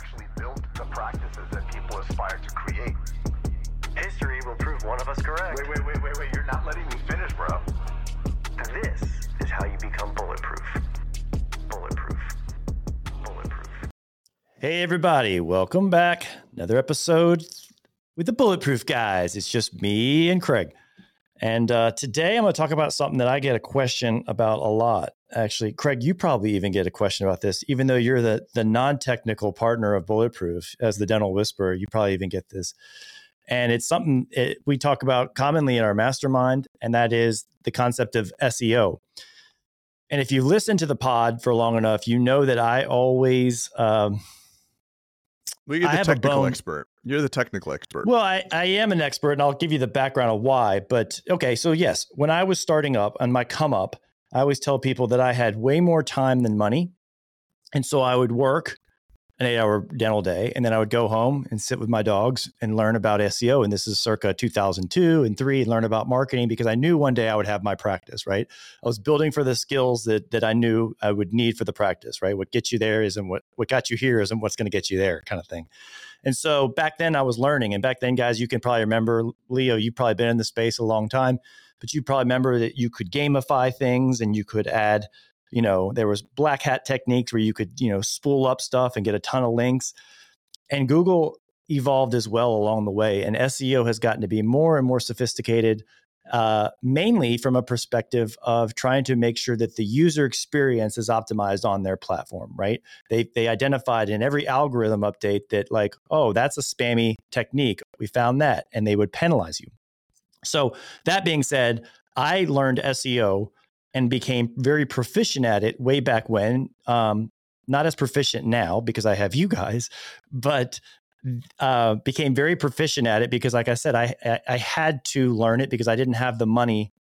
actually built the practices that people aspire to create. History will prove one of us correct. Wait, wait, wait, wait, wait. You're not letting me finish, bro. This is how you become bulletproof. Bulletproof. Bulletproof. Hey, everybody, welcome back. Another episode with the Bulletproof guys. It's just me and Craig. And uh, today I'm going to talk about something that I get a question about a lot. Actually, Craig, you probably even get a question about this, even though you're the, the non technical partner of Bulletproof as the dental whisperer. You probably even get this. And it's something it, we talk about commonly in our mastermind, and that is the concept of SEO. And if you listen to the pod for long enough, you know that I always. Um, well, you're the technical expert. You're the technical expert. Well, I, I am an expert and I'll give you the background of why. But okay, so yes, when I was starting up on my come up, I always tell people that I had way more time than money. And so I would work an eight hour dental day and then I would go home and sit with my dogs and learn about SEO. And this is circa 2002 and three and learn about marketing because I knew one day I would have my practice, right? I was building for the skills that, that I knew I would need for the practice, right? What gets you there isn't what, what got you here isn't what's going to get you there kind of thing. And so back then I was learning. And back then, guys, you can probably remember, Leo, you've probably been in the space a long time, but you probably remember that you could gamify things and you could add, you know, there was black hat techniques where you could, you know, spool up stuff and get a ton of links. And Google evolved as well along the way. And SEO has gotten to be more and more sophisticated, uh, mainly from a perspective of trying to make sure that the user experience is optimized on their platform, right? They, they identified in every algorithm update that, like, oh, that's a spammy technique. We found that, and they would penalize you. So, that being said, I learned SEO and became very proficient at it way back when. Um, not as proficient now because I have you guys, but uh, became very proficient at it because, like I said, I, I had to learn it because I didn't have the money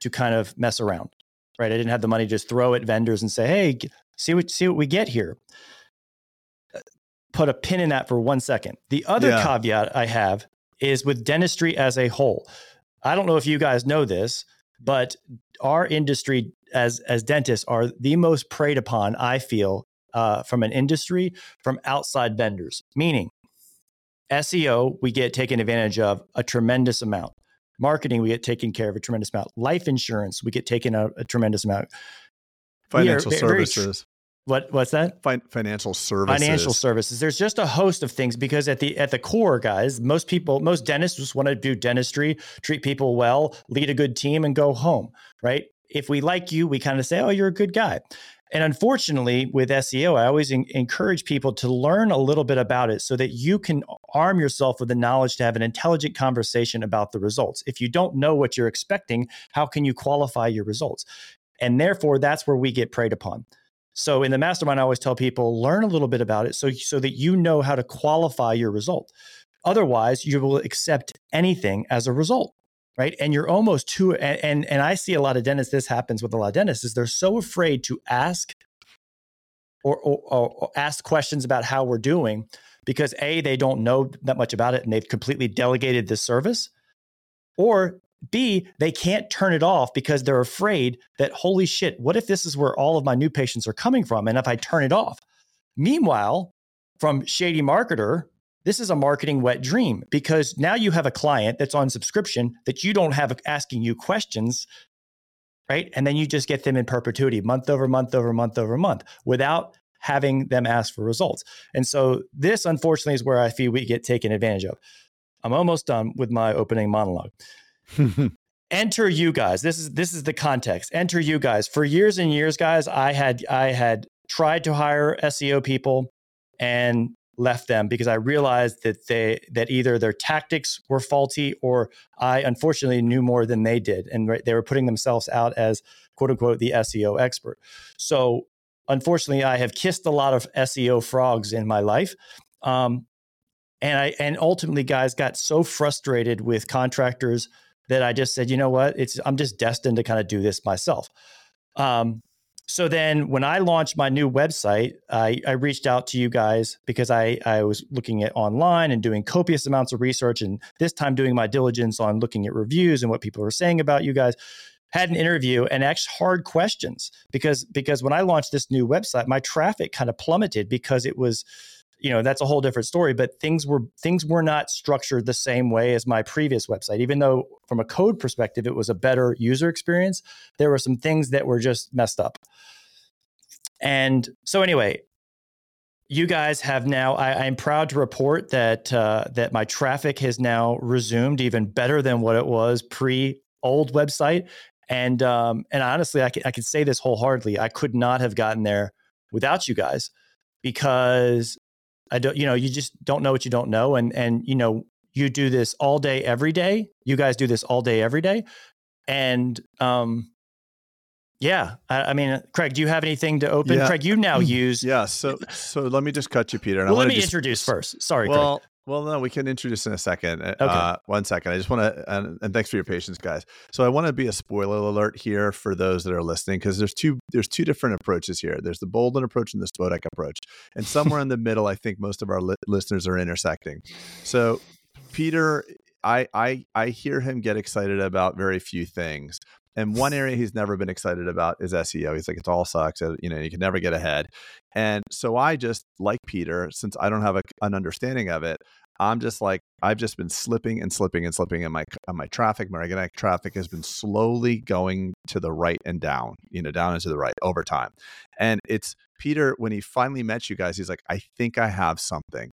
to kind of mess around. Right, I didn't have the money to just throw at vendors and say, "Hey, see what see what we get here." Uh, Put a pin in that for one second. The other Yeah. caveat I have is with dentistry as a whole. I don't know if you guys know this, but our industry as as dentists are the most preyed upon. I feel uh, from an industry from outside vendors, meaning SEO we get taken advantage of a tremendous amount. Marketing we get taken care of a tremendous amount. Life insurance we get taken a, a tremendous amount. financial services. What what's that? Fin- financial services. financial services. There's just a host of things because at the at the core guys most people most dentists just want to do dentistry treat people well lead a good team and go home right? If we like you we kind of say oh you're a good guy. And unfortunately with seo i always en- encourage people to learn a little bit about it so that you can arm yourself with the knowledge to have an intelligent conversation about the results. If you don't know what you're expecting how can you qualify your results? And therefore that's where we get preyed upon so in the mastermind, I always tell people learn a little bit about it so so that you know how to qualify your result. Otherwise, you will accept anything as a result, right? And you're almost too and and, and I see a lot of dentists. This happens with a lot of dentists is they're so afraid to ask or, or, or, ask questions about how we're doing because a they don't know that much about it and they've completely delegated this service, or B, they can't turn it off because they're afraid that, holy shit, what if this is where all of my new patients are coming from? And if I turn it off? Meanwhile, from Shady Marketer, this is a marketing wet dream because now you have a client that's on subscription that you don't have asking you questions, right? And then you just get them in perpetuity, month over month over month over month without having them ask for results. And so this, unfortunately, is where I feel we get taken advantage of. I'm almost done with my opening monologue enter you guys. This is this is the context. Enter you guys. For years and years guys i had i had tried to hire seo people and left them because i realized that they that either their tactics were faulty or i unfortunately knew more than they did and they were putting themselves out as quote unquote the seo expert. So unfortunately i have kissed a lot of seo frogs in my life um, and i and ultimately guys got so frustrated with contractors that I just said, you know what, it's I'm just destined to kind of do this myself. Um, so then when I launched my new website, I, I reached out to you guys because I, I was looking at online and doing copious amounts of research and this time doing my diligence on looking at reviews and what people were saying about you guys had an interview and asked hard questions because because when I launched this new website, my traffic kind of plummeted because it was you know that's a whole different story but things were things were not structured the same way as my previous website. Even though from a code perspective it was a better user experience there were some things that were just messed up. And so anyway you guys have now I, am proud to report that uh, that my traffic has now resumed even better than what it was pre old website. And um, and honestly I can, I can say this wholeheartedly i could not have gotten there without you guys because I don't, you know, you just don't know what you don't know. And, and, you know, you do this all day, every day. You guys do this all day, every day. And, um, yeah, I, I mean, Craig, do you have anything to open? Yeah. Craig, you now use. Yeah. So, so let me just cut you, Peter. well, let me just, introduce first. Sorry, well, Craig. Well, no, we can introduce in a second. Uh, okay. Uh, one second. I just want to, and, and, thanks for your patience, guys. So I want to be a spoiler alert here for those that are listening, because there's two there's two different approaches here. There's the Boulden approach and the Spodak approach, and somewhere in the middle, I think most of our li- listeners are intersecting. So, Peter, I I I hear him get excited about very few things. And one area he's never been excited about is SEO. He's like, it's all sucks. Uh, you know, you can never get ahead. And so I just, like Peter, since I don't have a, an understanding of it, I'm just like I've just been slipping and slipping and slipping in my my traffic. My organic traffic has been slowly going to the right and down, you know, down and to the right over time. And it's Peter when he finally met you guys. He's like, I think I have something.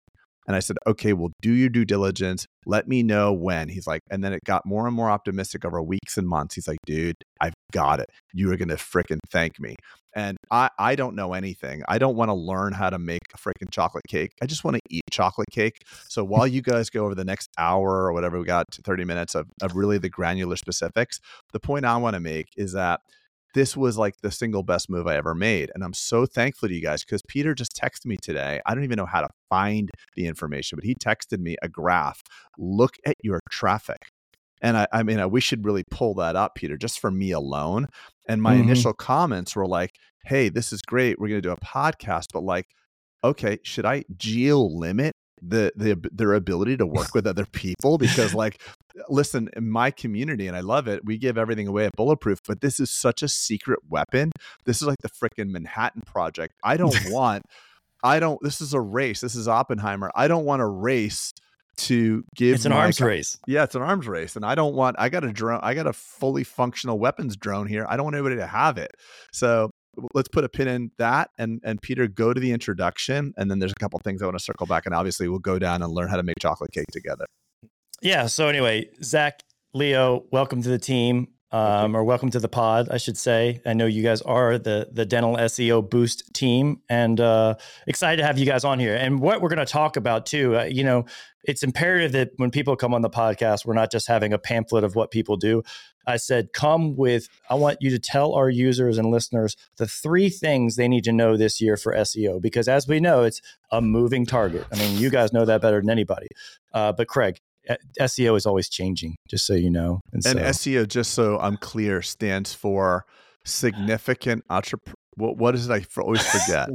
And I said, okay, well, do your due diligence. Let me know when. He's like, and then it got more and more optimistic over weeks and months. He's like, dude, I've got it. You are going to fricking thank me. And I, I don't know anything. I don't want to learn how to make a freaking chocolate cake. I just want to eat chocolate cake. So while you guys go over the next hour or whatever we got to 30 minutes of, of really the granular specifics, the point I want to make is that this was like the single best move I ever made. And I'm so thankful to you guys because Peter just texted me today. I don't even know how to find the information, but he texted me a graph. Look at your traffic. And I, I mean, we should really pull that up, Peter, just for me alone. And my mm-hmm. initial comments were like, hey, this is great. We're going to do a podcast, but like, okay, should I geo limit the, the their ability to work with other people because like listen in my community and i love it we give everything away at bulletproof but this is such a secret weapon. This is like the freaking manhattan project. I don't want i don't this is a race. This is oppenheimer. I don't want a race to give it's an arms race. yeah it's an arms race and i don't want i got a drone i got a fully functional weapons drone here. I don't want anybody to have it. So let's put a pin in that and and peter go to the introduction and then there's a couple things i want to circle back and obviously we'll go down and learn how to make chocolate cake together yeah so anyway zach leo welcome to the team um, or welcome to the pod i should say i know you guys are the the dental seo boost team and uh, excited to have you guys on here and what we're going to talk about too uh, you know it's imperative that when people come on the podcast we're not just having a pamphlet of what people do I said, come with, I want you to tell our users and listeners the three things they need to know this year for SEO. Because as we know, it's a moving target. I mean, you guys know that better than anybody. Uh, but Craig, SEO is always changing, just so you know. And, and so, SEO, just so I'm clear, stands for significant entrepreneur. What, what is it? I always forget.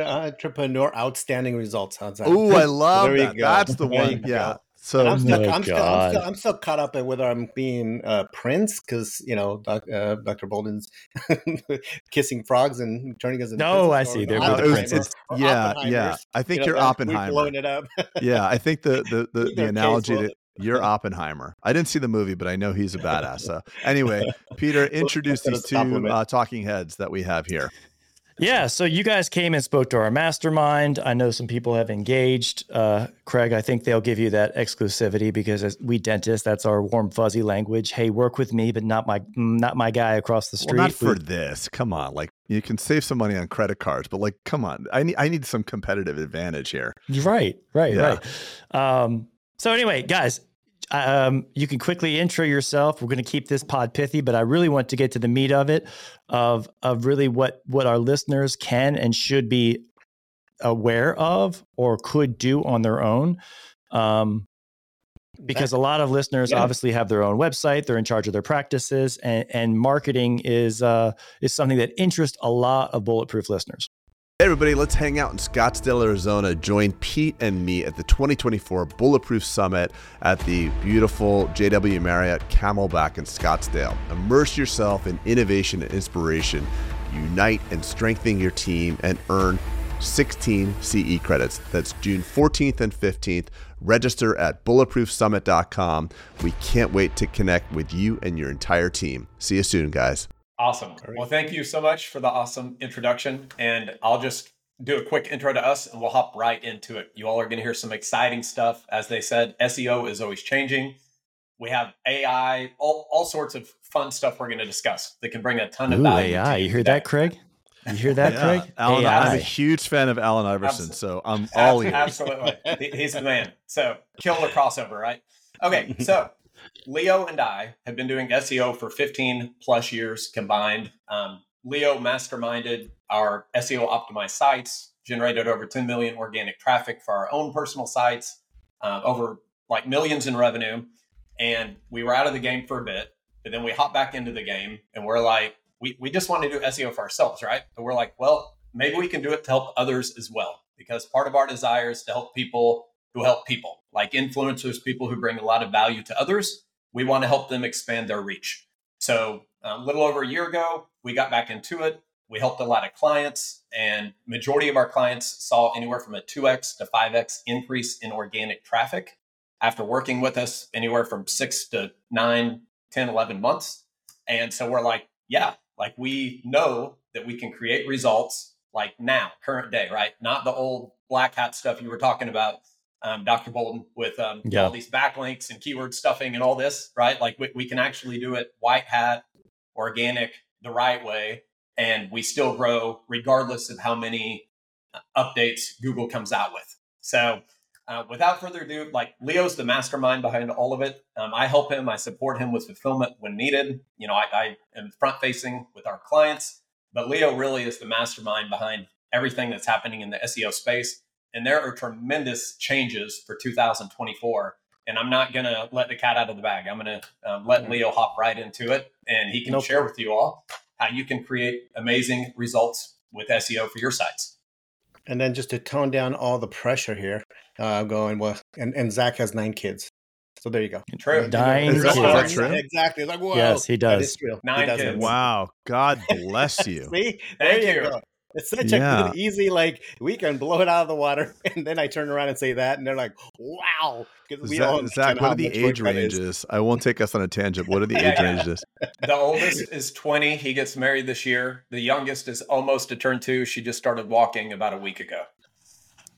entrepreneur outstanding results. How's that? Oh, I love that. That's the one. Yeah. So I'm still, oh I'm, still, I'm, still, I'm, still, caught up in whether I'm being uh, Prince because you know doc, uh, Dr. Boulden's kissing frogs and turning us into no, I see. They're the Prince. It's, yeah, yeah. I think you are Oppenheimer. Blowing it up. yeah, I think the the the, the analogy that you're Oppenheimer. I didn't see the movie, but I know he's a badass. So anyway, Peter, introduce these two uh, talking heads that we have here. Yeah, so you guys came and spoke to our mastermind. I know some people have engaged. Uh, Craig, I think they'll give you that exclusivity because as we dentists, that's our warm fuzzy language. Hey, work with me, but not my not my guy across the street. Well, not for we, this. Come on, like you can save some money on credit cards, but like, come on, I need I need some competitive advantage here. Right, right, yeah. right. Um, so anyway, guys, um, you can quickly intro yourself. We're going to keep this pod pithy, but I really want to get to the meat of it, of of really what what our listeners can and should be aware of or could do on their own. Um, because a lot of listeners yeah. obviously have their own website, they're in charge of their practices, and, and marketing is uh, is something that interests a lot of bulletproof listeners. Hey everybody, let's hang out in Scottsdale, Arizona. Join Pete and me at the 2024 Bulletproof Summit at the beautiful JW Marriott Camelback in Scottsdale. Immerse yourself in innovation and inspiration, unite and strengthen your team, and earn 16 CE credits. That's June 14th and 15th. Register at bulletproofsummit.com. We can't wait to connect with you and your entire team. See you soon, guys. Awesome. Well, thank you so much for the awesome introduction. And I'll just do a quick intro to us and we'll hop right into it. You all are going to hear some exciting stuff. As they said, SEO is always changing. We have AI, all, all sorts of fun stuff we're going to discuss that can bring a ton of Ooh, value. AI. You hear that, Craig? You hear that, Yeah. Craig? Allen, AI. I'm a huge fan of Allen Iverson, Abso- so I'm all ears. Absolutely. He's the man. So kill the crossover, right? Okay. So Leo and I have been doing SEO for 15 plus years combined. Um, Leo masterminded our SEO optimized sites, generated over 10 million organic traffic for our own personal sites, uh, over like millions in revenue. And we were out of the game for a bit, but then we hop back into the game and we're like, we, we just want to do SEO for ourselves, right? But we're like, well, maybe we can do it to help others as well. Because part of our desire is to help people who help people, like influencers, people who bring a lot of value to others. We want to help them expand their reach. So a little over a year ago, we got back into it. We helped a lot of clients, and majority of our clients saw anywhere from a 2x to 5x increase in organic traffic after working with us anywhere from six to nine, 10, 11 months. And so we're like, yeah, like we know that we can create results like now, current day, right? Not the old black hat stuff you were talking about, um, Dr. Boulden, with um, Yeah. all these backlinks and keyword stuffing and all this, right? Like we, we can actually do it white hat, organic, the right way, and we still grow regardless of how many uh, updates Google comes out with. So, uh, without further ado, like Leo's the mastermind behind all of it. Um, I help him, I support him with fulfillment when needed. You know, I, I am front facing with our clients, but Leo really is the mastermind behind everything that's happening in the SEO space. And there are tremendous changes for 2024. And I'm not going to let the cat out of the bag. I'm going to um, let Leo hop right into it and he can Nope. share with you all how you can create amazing results with SEO for your sites. And then just to tone down all the pressure here, uh, I'm going well. And, and Zach has nine kids, so there you go. True. Nine Is that- is kids. that true? Exactly. Like whoa. Yes, he does. is true. He Nine does kids. Wow. God bless you. See, Thank there you, you. go. It's such Yeah. a good, easy like we can blow it out of the water, and then I turn around and say that, and they're like, "Wow!" Because we all Zach, understand Zach, what are the age ranges? I won't take us on a tangent. What are the Yeah, age yeah. ranges? The oldest is 20. He gets married this year. The youngest is almost to turn two. She just started walking about a week ago.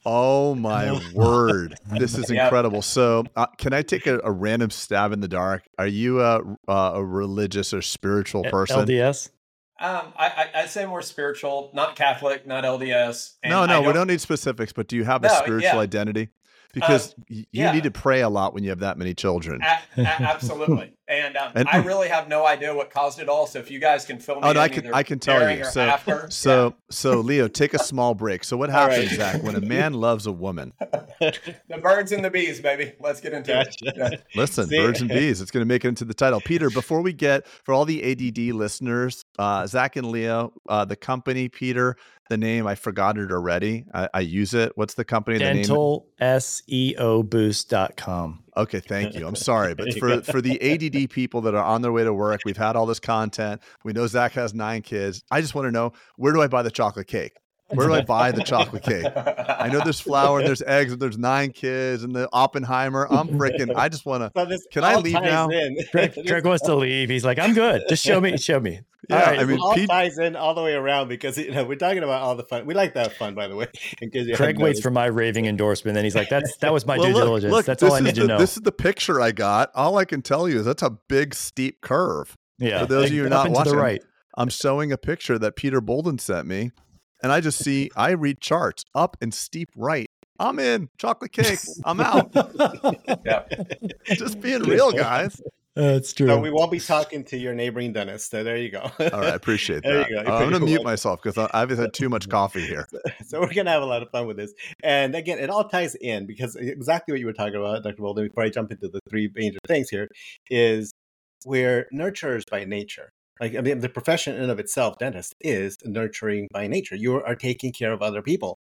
Oh my word! This is Yep. incredible. So, uh, can I take a, a random stab in the dark? Are you a, uh, a religious or spiritual person? LDS. Um, I, I, I'd say more spiritual, not Catholic, not LDS. and no, I no, we don't need specifics. But do you have a No, spiritual yeah. Identity? Because y you yeah. need to pray a lot when you have that many children. A- a- absolutely. And, um, And- I really have no idea what caused it all. So if you guys can fill me Oh, no, in I can I can tell you. So, after, so, so, Leo, take a small break. So, what All right. happens, Zach, when a man loves a woman? the birds and the bees, baby. Let's get into it. Gotcha. Listen, See? birds and bees. It's going to make it into the title. Peter, before we get for all the ADD listeners, uh, Zach and Leo, uh, the company, Peter, the name I forgot it already. I, I use it. What's the company? The name? DentalSEOBoost.com. Okay, thank you. I'm sorry, but for for the ADD people that are on their way to work, we've had all this content. We know Zach has nine kids. I just want to know where do I buy the chocolate cake? Where do I buy the chocolate cake? I know there's flour and there's eggs and there's nine kids and the Oppenheimer. I'm freaking. I just want to. So Can I leave now? in. Craig, This Craig wants to leave. He's like, I'm good. Just show me. Show me. Yeah, All right. I mean, all Pete- ties in all the way around because you know we're talking about all the fun. We like that fun, by the way. In case you Craig waits noticed. for my raving endorsement. Then he's like, "That's that was my Well, due look, diligence. look, That's this all I is need the, to know." This is the picture I got. All I can tell you is that's a big steep curve. yeah. for those of you Up not watching, right. I'm showing a picture that Peter Boulden sent me, and I just see I read charts up and steep right. I'm in chocolate cake. I'm out. yeah. just being real, guys. That's true. So we won't be talking to your neighboring dentist. So there you go. All right, I appreciate that. go. Uh, I'm going to pretty mute myself because I've had too much coffee here. so we're gonna have a lot of fun with this. And again, it all ties in because exactly what you were talking about, Dr. Boulden. Before I jump into the three major things here, is we're nurturers by nature. Like I mean, the profession in of itself, dentist, is nurturing by nature. You are taking care of other people.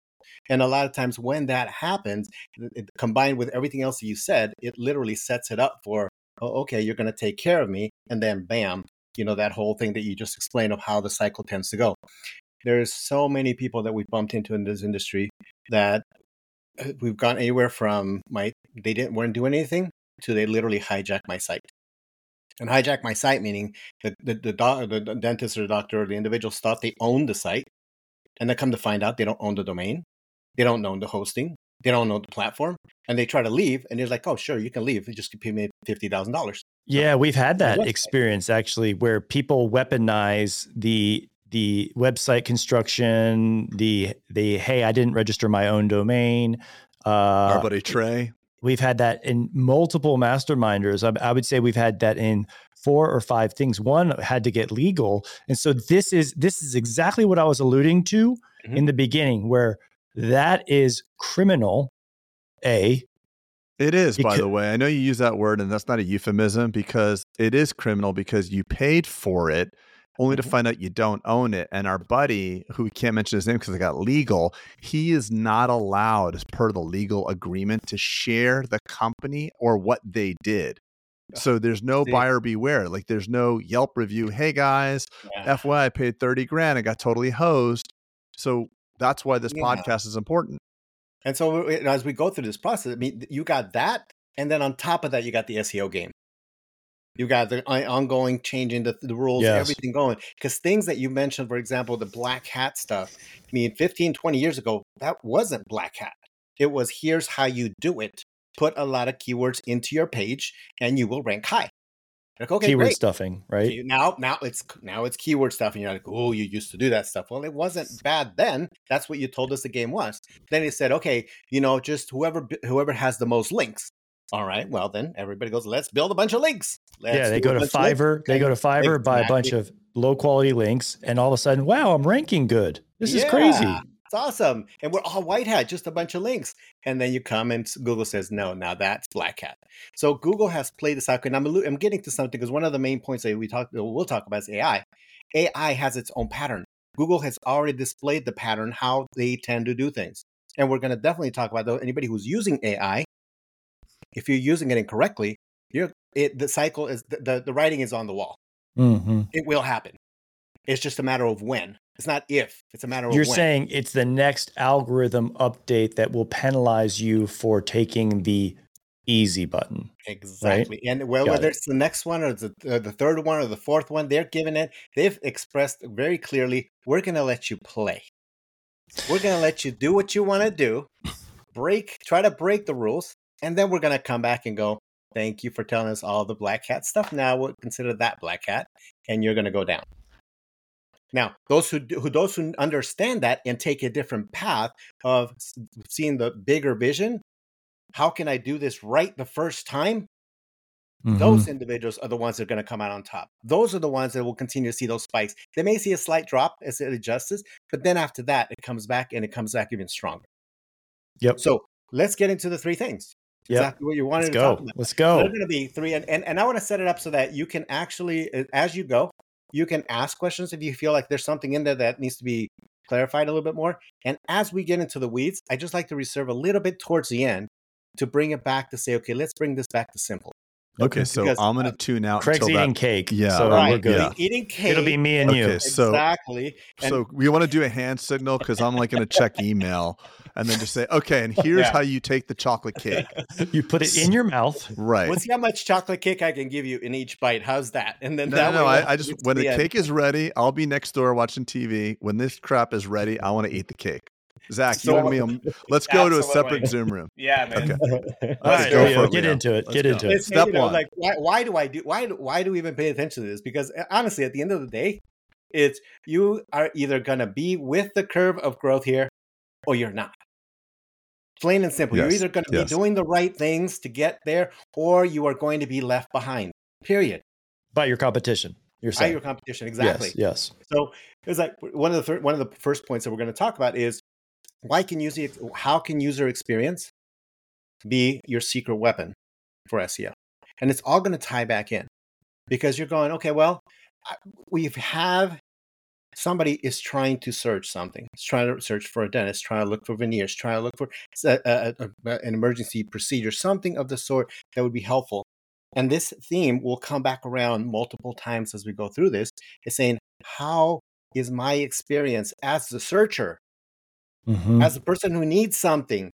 And a lot of times when that happens, it- combined with everything else that you said, it literally sets it up for, oh, okay, you're going to take care of me. And then bam, you know, that whole thing that you just explained of how the cycle tends to go. there's so many people that we've bumped into in this industry that uh, we've gone anywhere from my they didn't weren't doing anything to they literally hijack my site. And hijack my site meaning the the the, doc, the dentist or the doctor or the individuals thought they owned the site, and they come to find out they don't own the domain, they don't own the hosting, they don't know the platform, and they try to leave, and they're like, "Oh, sure, you can leave. You just pay me fifty thousand dollars." Yeah, we've had that experience actually where people weaponize the the website construction, the the hey, I didn't register my own domain. Our Uh, buddy Trey. we've had that in multiple masterminders. I, I would say we've had that in four or five things. One had to get legal, and so this is this is exactly what I was alluding to Mhm. in the beginning, where that is criminal. A It is, by the way. I know you use that word, and that's not a euphemism because it is criminal because you paid for it only to Mhm. find out you don't own it. And our buddy, who we can't mention his name because it got legal, he is not allowed, as per the legal agreement, to share the company or what they did. So there's no See. buyer beware. Like there's no Yelp review. Hey guys, Yeah. FYI, I paid 30 grand. I got totally hosed. So that's why this Yeah. podcast is important. And so as we go through this process, I mean, you got that, and then on top of that, you got the SEO game. You got the ongoing changing the, the rules, Yes. everything going. Because things that you mentioned, for example, the black hat stuff. I mean, 15, 20 years ago, that wasn't black hat. It was here's how you do it. Put a lot of keywords into your page, and you will rank high. Like, okay, keyword great. stuffing, right? now, now it's now it's keyword stuffing. and you're like, oh, you used to do that stuff. Well, it wasn't bad then. That's what you told us the game was. Then he said, okay, you know, just whoever whoever has the most links. All right, well then everybody goes, let's build a bunch of links. Let's yeah, they go to. Fiverr. They go to Fiverr, buy a bunch of low quality links, and all of a sudden, wow, I'm ranking good. This is crazy. It's awesome, and we're all white hat, just a bunch of links. And then you come and Google says, no, now that's black hat. So Google has played this out, and I'm I'm getting to something because one of the main points that we talk we'll talk about is AI. AI has its own pattern. Google has already displayed the pattern how they tend to do things, and we're going to definitely talk about though anybody who's using AI. If you're using it incorrectly, you're it the cycle is the, the, the writing is on the wall. hmm It will happen. It's just a matter of when. It's not if. It's a matter of You're saying it's the next algorithm update that will penalize you for taking the easy button. Exactly. And well, Got whether it. it's the next one or the, uh, the third one or the fourth one, they're giving it, they've expressed very clearly, we're going to let you play. We're going to let you do what you want to do, break, try to break the rules, and then we're going to come back and go, thank you for telling us all the black hat stuff. Now we'll consider that black hat, and you're going to go down. Now, those who, who those who understand that and take a different path of seeing the bigger vision, how can I do this right the first time? Mhm. Those individuals are the ones that are going to come out on top. Those are the ones that will continue to see those spikes. They may see a slight drop as it adjusts, but then after that, it comes back and it comes back even stronger. Yep. So let's get into the three things. Yep. Exactly what you wanted Let's to talk go. about. Let's go. They're going to be three, and, and, and I want to set it up so that you can actually, as you go, you can ask questions if you feel like there's something in there that needs to be clarified a little bit more. And as we get into the weeds, I just like to reserve a little bit towards the end to bring it back to say, okay, let's bring this back to simple. Okay, so Because, I'm gonna uh, tune out. Craig's until that- eating cake. Yeah. So right, we're good. yeah. eating cake. It'll be me and you. Okay, so exactly. And so we want to do a hand signal because I'm like going to check email and then just say, okay, and here's Yeah. how you take the chocolate cake. You put it in your mouth. Right. we'll see how much chocolate cake I can give you in each bite. How's that? And then No, that no, no. way I, I just when the end. cake is ready, I'll be next door watching TV. When this crap is ready, I want to eat the cake. Zach, you So- and me, um, let's go to a separate separent Zoom room. Yeah, man. Okay. All right, go for it, get Leo. into it. Let's get go. into it. It's- Step you know, one. Like, why, why do I do? Why, why do we even pay attention to this? Because uh, honestly, at the end of the day, it's you are either going to be with the curve of growth here, or you're not. Plain and simple. You're either going to yes. be doing the right things to get there, or you are going to be left behind. Period. By your competition. You're By saying. your competition, exactly. Yes. Yes. So it's like one of the thir- one of the first points that we're going to talk about is why can user how can user experience be your secret weapon for SEO, and it's all going to tie back in because you're going okay. Well, we have somebody is trying to search something. It's trying to search for a dentist, trying to look for veneers, trying to look for a- a- a- an emergency procedure, something of the sort that would be helpful. And this theme will come back around multiple times as we go through this. Is saying how is my experience as the searcher, Mhm. as a person who needs something?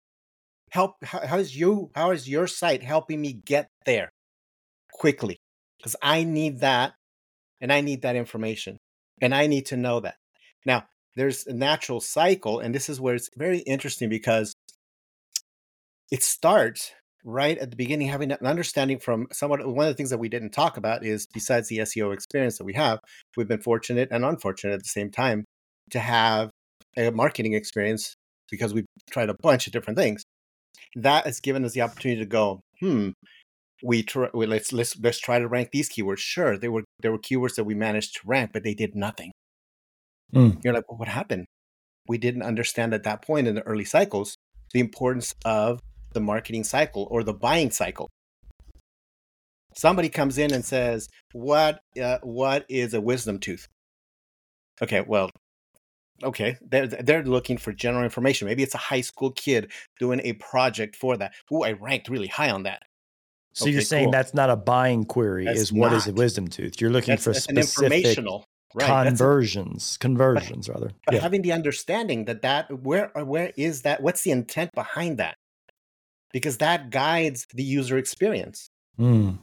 Help how, how is you how is your site helping me get there quickly? Because I need that and I need that information. And I need to know that. Now, there's a natural cycle, and this is where it's very interesting because it starts right at the beginning having an understanding from someone one of the things that we didn't talk about is besides the SEO experience that we have, we've been fortunate and unfortunate at the same time to have a marketing experience because we've tried a bunch of different things. That has given us the opportunity to go, hmm, we try well, let's let's let's try to rank these keywords. Sure, there were there were keywords that we managed to rank, but they did nothing. Mm. You're like, well, what happened? We didn't understand at that point in the early cycles the importance of the marketing cycle or the buying cycle. Somebody comes in and says, "What uh, what is a wisdom tooth?" Okay, well, okay, they're they're looking for general information. Maybe it's a high school kid doing a project for that. Ooh, I ranked really high on that. So you're saying cool. that's not a buying query, That's is what is a wisdom tooth? You're looking That's, for that's specific informational, right? that's a- conversions, conversions rather. but Yeah. having the understanding that that where uh, where is that? What's the intent behind that? Because that guides the user experience. Mm.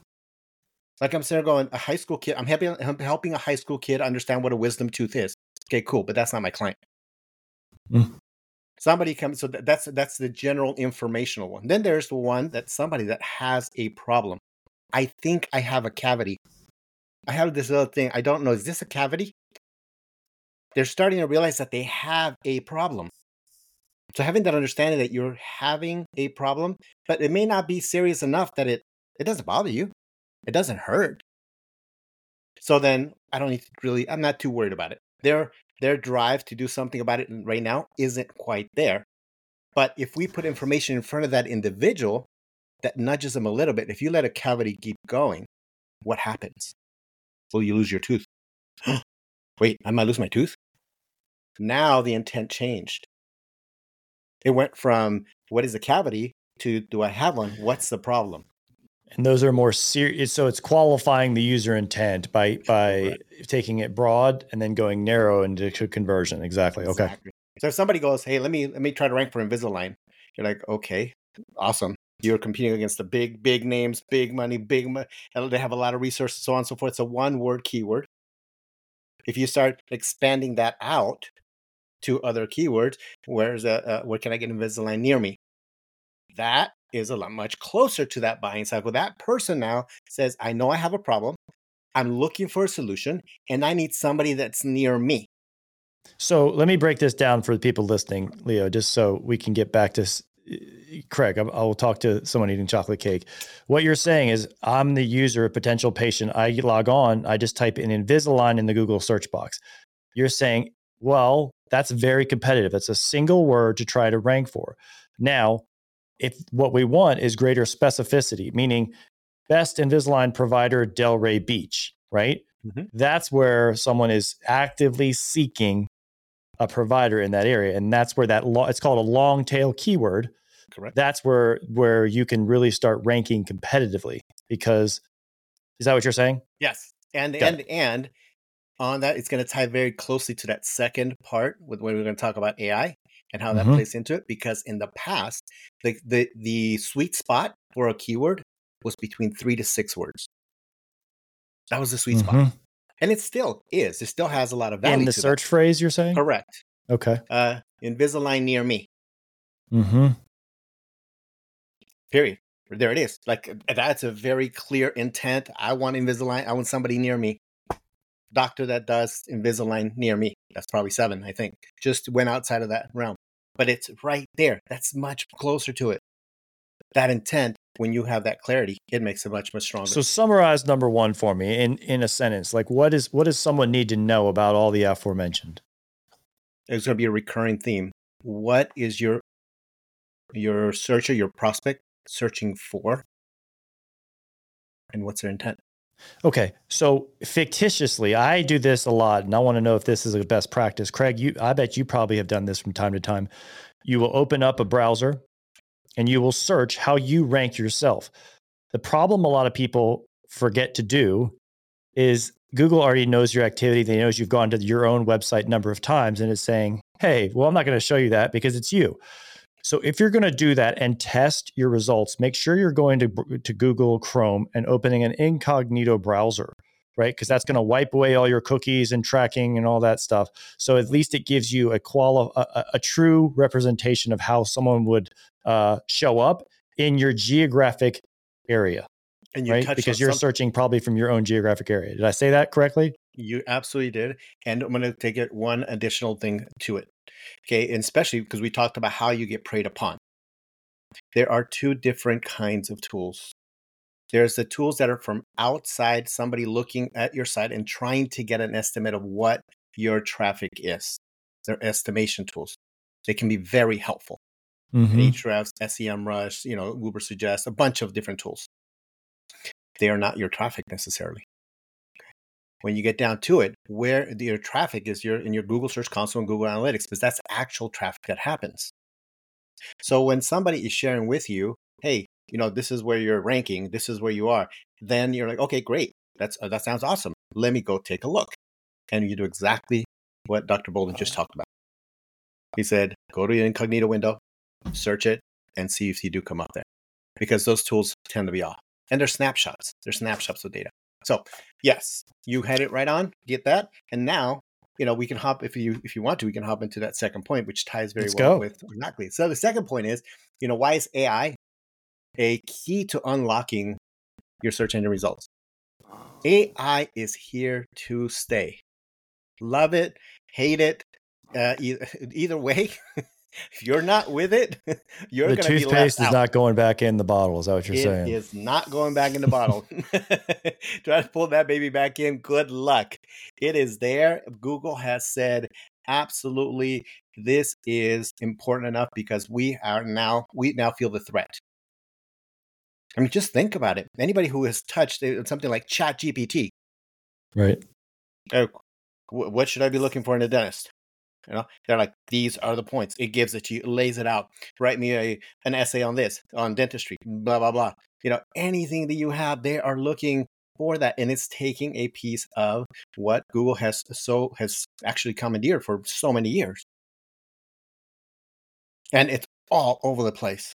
Like I'm saying going, a high school kid. I'm helping I'm helping a high school kid understand what a wisdom tooth is. Okay, cool, but that's not my client. Mm. Somebody comes, so that's that's the general informational one. Then there's the one that somebody that has a problem. I think I have a cavity. I have this little thing. I don't know. Is this a cavity? They're starting to realize that they have a problem. So having that understanding that you're having a problem, but it may not be serious enough that it it doesn't bother you. It doesn't hurt. So then I don't need to really I'm not too worried about it. Their their drive to do something about it right now isn't quite there. But if we put information in front of that individual that nudges them a little bit, if you let a cavity keep going, what happens? Well, you lose your tooth. Wait, I might lose my tooth? Now the intent changed. It went from what is a cavity to do I have one? What's the problem? And those are more serious. So it's qualifying the user intent by by taking it broad and then going narrow into conversion. Exactly. Okay. So if somebody goes, "Hey, let me let me try to rank for Invisalign," you're like, "Okay, awesome." You're competing against the big big names, big money, big and they have a lot of resources, so on and so forth. It's a one word keyword. If you start expanding that out to other keywords, where's a uh, where can I get Invisalign near me? That is a lot much closer to that buying cycle. That person now says, "I know I have a problem. I'm looking for a solution, and I need somebody that's near me." So let me break this down for the people listening, Leo, just so we can get back to eh, Craig. I, will talk to someone eating chocolate cake. What you're saying is, I'm the user, a potential patient. I log on, I just type in Invisalign in the Google search box. You're saying, well, that's very competitive. That's a single word to try to rank for. Now, if what we want is greater specificity, meaning best Invisalign provider, Delray Beach, right? Mhm. That's where someone is actively seeking a provider in that area, and that's where that lo- it's called a long tail keyword. Correct. That's where where you can really start ranking competitively because is that what you're saying? Yes. And Got and and on that, it's going to tie very closely to that second part with when we're going to talk about AI and how that Mhm. plays into it. Because in the past, the, the the sweet spot for a keyword was between three to six words. That was the sweet spot, Mhm. and it still is. It still has a lot of value In the to that. search phrase, you're saying? Correct. Okay. Uh, Invisalign near me. Mm-hmm. Period. There it is. Like that's a very clear intent. I want Invisalign. I want somebody near me. Doctor that does Invisalign near me. That's probably seven, I think. Just went outside of that realm. But it's right there. That's much closer to it. That intent, when you have that clarity, it makes it much, much stronger. So summarize number one for me in in a sentence. Like what is what does someone need to know about all the aforementioned? it's going to be a recurring theme. What is your your searcher, your prospect searching for? And what's their intent? Okay, so fictitiously, I do this a lot, and I want to know if this is a best practice. Craig, you, I bet you probably have done this from time to time. You will open up a browser, and you will search how you rank yourself. The problem a lot of people forget to do is Google already knows your activity. They knows you've gone to your own website number of times and it's saying, "Hey, well, I'm not going to show you that because it's you." So if you're going to do that and test your results, make sure you're going to to Google Chrome and opening an incognito browser, right? Because that's going to wipe away all your cookies and tracking and all that stuff. So at least it gives you a quali- a, a true representation of how someone would uh, show up in your geographic area And you right? Because you're something- searching probably from your own geographic area. Did I say that correctly? You absolutely did. And I'm going to take it one additional thing to it. Okay. And especially because we talked about how you get preyed upon. There are two different kinds of tools. There's the tools that are from outside, somebody looking at your site and trying to get an estimate of what your traffic is. They're estimation tools. They can be very helpful. Mm-hmm. Ahrefs, SEMrush, you know, Ubersuggest, a bunch of different tools. They are not your traffic necessarily. When you get down to it, where your traffic is your in your Google Search Console and Google Analytics, because that's actual traffic that happens. So when somebody is sharing with you, hey, you know, this is where you're ranking, this is where you are, then you're like, okay, great, that's uh, that sounds awesome. Let me go take a look, and you do exactly what Dr. Boulden just talked about. He said, go to your incognito window, search it, and see if you do come up there. Because those tools tend to be off. And they're snapshots. They're snapshots of data. So yes, you had it right on, get that. And now, you know, we can hop if you if you want to, we can hop into that second point, which ties very Let's well go. with exactly. So the second point is, you know, why is AI a key to unlocking your search engine results? AI is here to stay. Love it, hate it, uh, either way. If you're not with it, you're The going to be left toothpaste is out. not going back in the bottle. Is that what you're It saying? It's not going back in the bottle. Try to pull that baby back in. Good luck. It is there. Google has said absolutely this is important enough because we are now we now feel the threat. I mean, just think about it. Anybody who has touched uh, something like ChatGPT, Right. wh- what should I be looking for in a dentist? You know, they're like, these are the points. It gives it to you, lays it out. Write me a an essay on this, on dentistry, blah blah blah. You know, anything that you have, they are looking for that, and it's taking a piece of what Google has so has actually commandeered for so many years, and it's all over the place.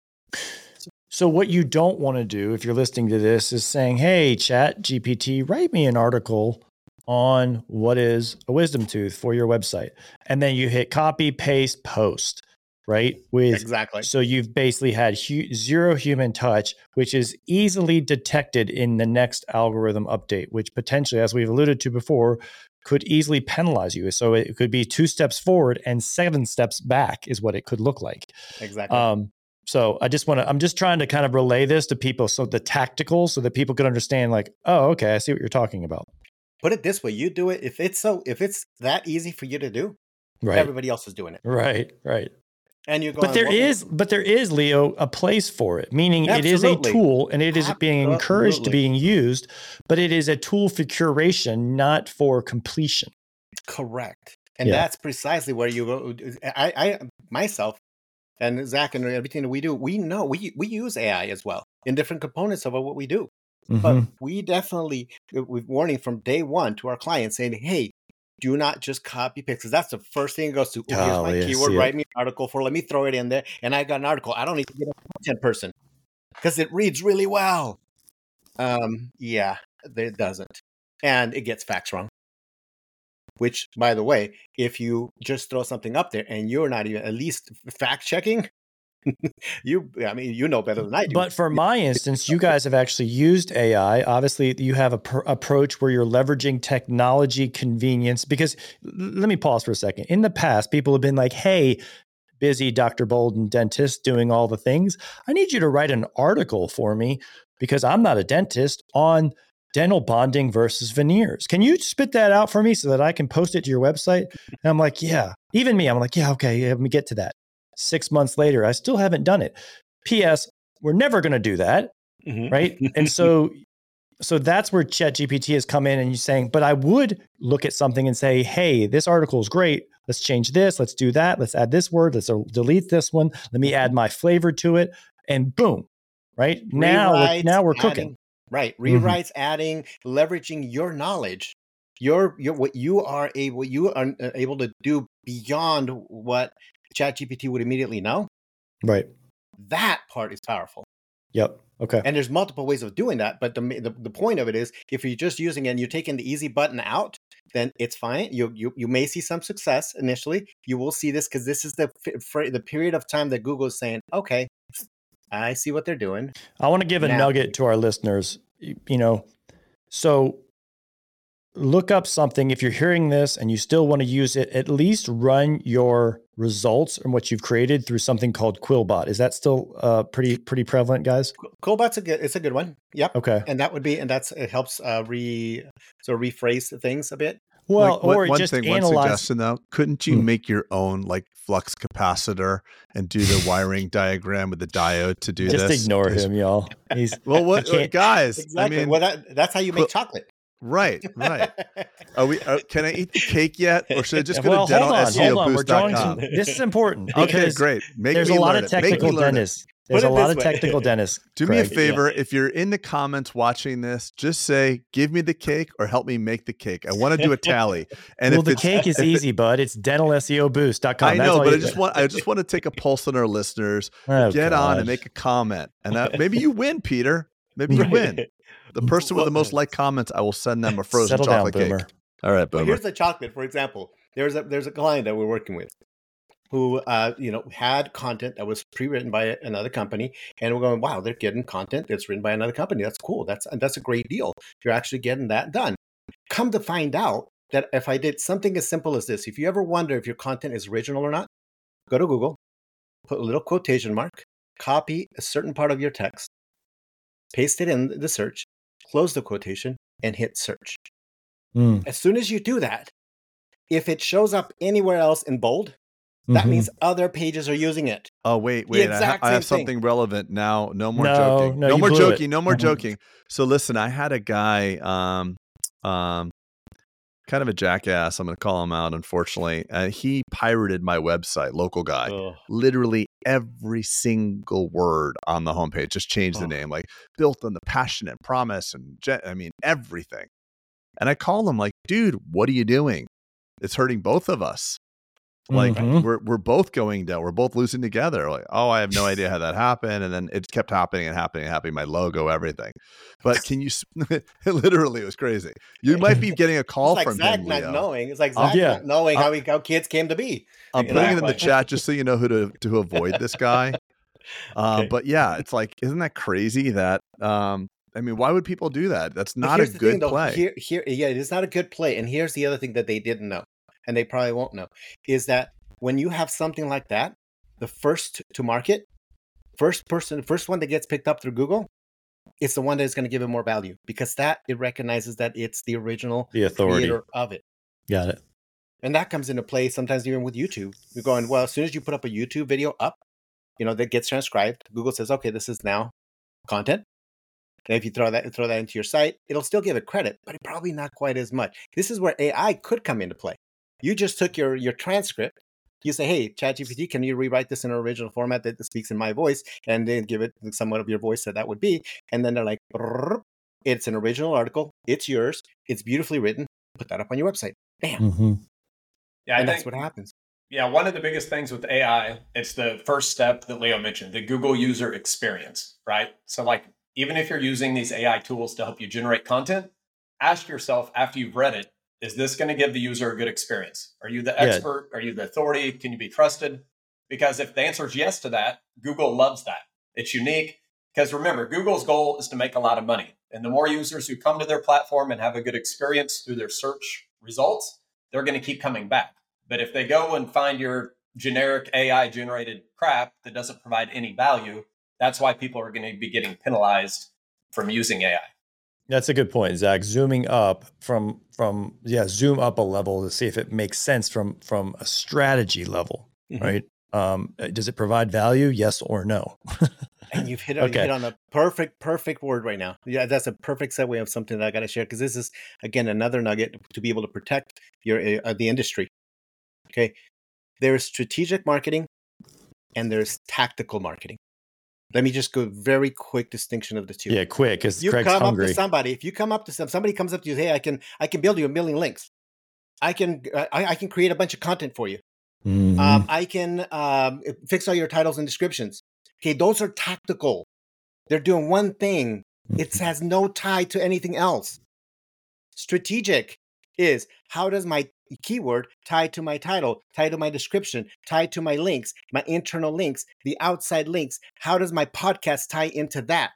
So what you don't want to do if you're listening to this is saying, "Hey, ChatGPT, write me an article on what is a wisdom tooth for your website," and then you hit copy, paste, post, right? With Exactly. so you've basically had hu- zero human touch, which is easily detected in the next algorithm update, which potentially, as we've alluded to before, could easily penalize you. So it could be two steps forward and seven steps back, is what it could look like. Exactly. Um, so I just want to, I'm just trying to kind of relay this to people. So the tactical, so that people could understand, like, oh, okay, I see what you're talking about. Put it this way: you do it if it's so if it's that easy for you to do, Right. everybody else is doing it, Right. Right. and you're going. But there is "Well, but there is, Leo, a place for it. Meaning, it is a tool, and it is being encouraged to being used. But it is a tool for curation, not for completion. Correct. And Yeah. that's precisely where you go. I, I myself and Zach and everything that we do, we know we we use AI as well in different components of what we do. But Mhm. we definitely we've warning from day one to our clients saying, hey, do not just copy paste because that's the first thing it goes to. Oh, here's my keyword. see it. Write me an article for. Let me throw it in there, and I got an article. I don't need to get a content person because it reads really well. Um, yeah, it doesn't, and it gets facts wrong. Which, by the way, if you just throw something up there and you're not even at least fact checking, you, I mean, you know better than I do. But for my instance, you guys have actually used AI. Obviously, you have a pr- approach where you're leveraging technology convenience. Because let me pause for a second. In the past, people have been like, hey, busy Dr. Boulden dentist doing all the things. I need you to write an article for me because I'm not a dentist on dental bonding versus veneers. Can you spit that out for me so that I can post it to your website? And I'm like, yeah. Even me, I'm like, yeah, okay, let me get to that. Six months later, I still haven't done it. P.S. We're never going to do that, Mhm. right? and so, so that's where ChatGPT has come in, and you're saying, but I would look at something and say, hey, this article is great. Let's change this. Let's do that. Let's add this word. Let's uh, delete this one. Let me add my flavor to it, and boom, right now, we're, now we're adding- cooking. Right. Mhm. Rewrites, adding, leveraging your knowledge You're, you're what you are able you are uh, able to do beyond what ChatGPT would immediately know. Right. That part is powerful. Yep. Okay. And there's multiple ways of doing that, but the, the the point of it is, if you're just using it and you're taking the easy button out, then it's fine. You you you may see some success initially. You will see this because this is the the period of time that Google is saying, okay, I see what they're doing. I want to give a Now- nugget to our listeners. You you know, so look up something. If you're hearing this and you still want to use it, at least run your results and what you've created through something called Quillbot. Is that still uh, pretty pretty prevalent, guys? Quillbot's a good, it's a good one. Yep. Okay. And that would be, and that's it helps uh, re so rephrase things a bit. Well, Like, one- or one just thing, one suggestion though, couldn't you Hmm. make your own like flux capacitor and do the wiring diagram with the diode to do Just this? ignore him, y'all. He's Well, what He guys? Exactly. I mean, well, that, that's how you make Cool- chocolate. Right, right. Are we? Are, can I eat the cake yet, or should I just go well, to hold on, hold on. We're drawing some. dentalseoboost.com? This is important Okay, great. Make there's me a lot learn of it. Make me technical dentists. There's a lot this of technical dentists. Do me a Craig. favor. If you're in the comments watching this, just say, "Give me the cake" or "Help me make the cake." I want to do a tally. And well, if the it's, cake is if it- bud. It's dentalseoboost.com. I That's know, all but I just want I just want to take a pulse on our listeners. Oh, Get on and make a comment, and uh, maybe you win, Peter. Maybe you win. The person with the most like comments, I will send them a frozen Settle down, chocolate cake. boomer. All right, Well, boomer. here's the chocolate, for example. There's a there's a client that we're working with who uh, you know had content that was pre-written by another company, and we're going, wow, they're getting content that's written by another company. That's cool. That's that's a great deal. You're actually getting that done. Come to find out that if I did something as simple as this, if you ever wonder if your content is original or not, go to Google, put a little quotation mark, copy a certain part of your text, paste it in the search, close the quotation, and hit search. Mm, As soon as you do that, if it shows up anywhere else in bold, that mhm. means other pages are using it. Oh wait, wait! I, ha- I have same thing. something relevant now. No more No, joking. no, No, more blew it. joking. No more Mhm. joking. So listen, I had a guy, um, um, kind of a jackass. I'm going to call him out. Unfortunately, uh, he pirated my website. Local guy. Literally every single word on the homepage. Just changed the Oh. name, like built on the passion and promise, and ge- I mean everything. And I call him like, dude, what are you doing? It's hurting both of us. Like Mhm. we're we're both going down. We're both losing together. Like, oh, I have no idea how that happened, and then it kept happening and happening and happening. My logo, everything. But can you? literally, it was crazy. You might be getting a call it's like from Zach him, not Leo. knowing. It's like Oh, Zach yeah. not knowing Uh, how, he, how kids came to be. I'm putting it in the chat just so you know who to to avoid this guy. Uh, Okay. But yeah, it's like, isn't that crazy? That um, I mean, why would people do that? That's not a good thing, though. play. Here, here, yeah, it is not a good play. And here's the other thing that they didn't know, and they probably won't know, is that when you have something like that, the first to market, first person, first one that gets picked up through Google, it's the one that is going to give it more value because that it recognizes that it's the original the authority. creator of it. Got it. And that comes into play sometimes even with YouTube. You're going, well, as soon as you put up a YouTube video up, you know, that gets transcribed, Google says, okay, this is now content. And if you throw that throw that into your site, it'll still give it credit, but probably not quite as much. This is where AI could come into play. You just took your your transcript. You say, hey, ChatGPT, can you rewrite this in an original format that speaks in my voice? And then give it somewhat of your voice that that would be. And then they're like, it's an original article. It's yours. It's beautifully written. Put that up on your website. Bam. hmm Yeah, I and that's what happens. yeah, one of the biggest things with AI, it's the first step that Leo mentioned, the Google user experience, right? So like even if you're using these AI tools to help you generate content, ask yourself after you've read it, is this going to give the user a good experience? Are you the Yeah. expert? Are you the authority? Can you be trusted? Because if the answer is yes to that, Google loves that. It's unique. Because remember, Google's goal is to make a lot of money. And the more users who come to their platform and have a good experience through their search results, they're going to keep coming back. But if they go and find your generic AI generated crap that doesn't provide any value, that's why people are going to be getting penalized from using AI. That's a good point, Zach. Zooming up from from yeah, zoom up a level to see if it makes sense from from a strategy level, Mhm. right? Um, uh, does it provide value? Yes or no? And you've hit, on, Okay. hit on a perfect, perfect word right now. Yeah, that's a perfect segue of something that I got to share because this is again another nugget to be able to protect your uh, the industry. Okay, there is strategic marketing, and there's tactical marketing. Let me just go very quick distinction of the two. Yeah, quick because you Craig's come up hungry. to somebody. If you come up to some, somebody comes up to you, hey, I can, I can build you a million links. I can, I, I can create a bunch of content for you. Mhm. Um, I can um, fix all your titles and descriptions. Okay, those are tactical. They're doing one thing. It Mm-hmm. has no tie to anything else. Strategic is how does my keyword tied to my title, tied to my description, tied to my links, my internal links, the outside links? How does my podcast tie into that?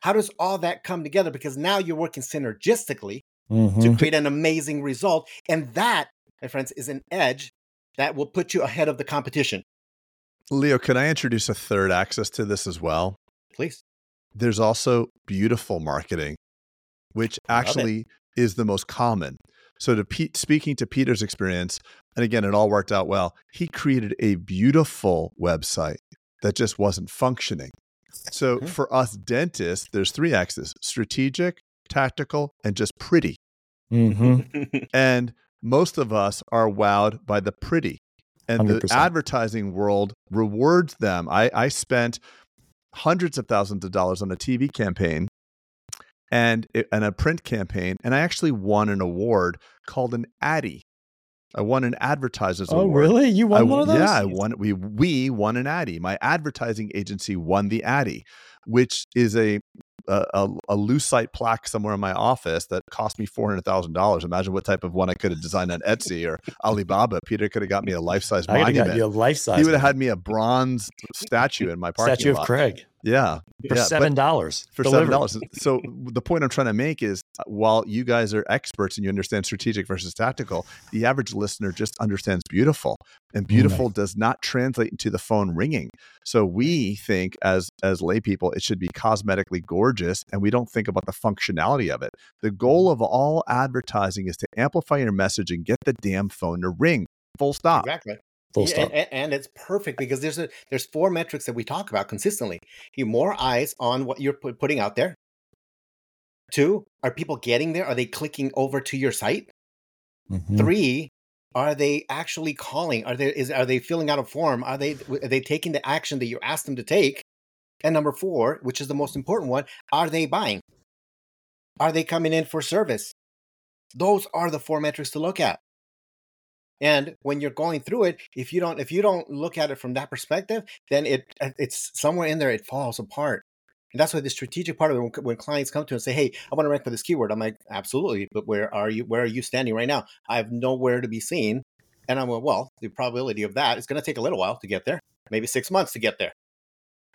How does all that come together? Because now you're working synergistically to Mhm. create an amazing result. And that, my friends, is an edge that will put you ahead of the competition. Leo, can I introduce a third axis to this as well? Please. There's also beautiful marketing, which actually is the most common. So, to Pete, speaking to Peter's experience, and again, it all worked out well. He created a beautiful website that just wasn't functioning. So, for us dentists, there's three axes: strategic, tactical, and just pretty. Mhm. And most of us are wowed by the pretty. And the 100%. advertising world rewards them. I, I spent hundreds of thousands of dollars on a TV campaign and, it- and a print campaign, and I actually won an award called an Addy. I won an advertisers award. Oh, award. really? You won I, one of those? Yeah, I won. We we won an Addy. My advertising agency won the Addy, which is a a, a, a lucite plaque somewhere in my office that cost me four hundred thousand dollars. Imagine what type of one I could have designed on Etsy or Alibaba. Peter could have got me a life size I gotta got you a life size. He would have had me a bronze statue in my parking statue lot. Statue of Craig Yeah, for yeah, seven dollars. for seven dollars. So the point I'm trying to make is, uh, while you guys are experts and you understand strategic versus tactical, the average listener just understands beautiful, and beautiful does not translate into the phone ringing. So we think, as as lay people, it should be cosmetically gorgeous, and we don't think about the functionality of it. The goal of all advertising is to amplify your message and get the damn phone to ring. Full stop. Exactly. Full Yeah, stop. And, and it's perfect because there's a there's four metrics that we talk about consistently. You more eyes on what you're put, putting out there. Two, are people getting there? Are they clicking over to your site? Mhm. Three, are they actually calling? Are they is are they filling out a form? Are they are they taking the action that you asked them to take? And number four, which is the most important one, are they buying? Are they coming in for service? Those are the four metrics to look at. And when you're going through it, if you don't if you don't look at it from that perspective, then it it's somewhere in there it falls apart. And that's why the strategic part of it, when, when clients come to and say, "Hey, I want to rank for this keyword," I'm like, "Absolutely, but where are you? Where are you standing right now? I have nowhere to be seen." And I'm like, "Well, the probability of that is going to take a little while to get there, maybe six months to get there."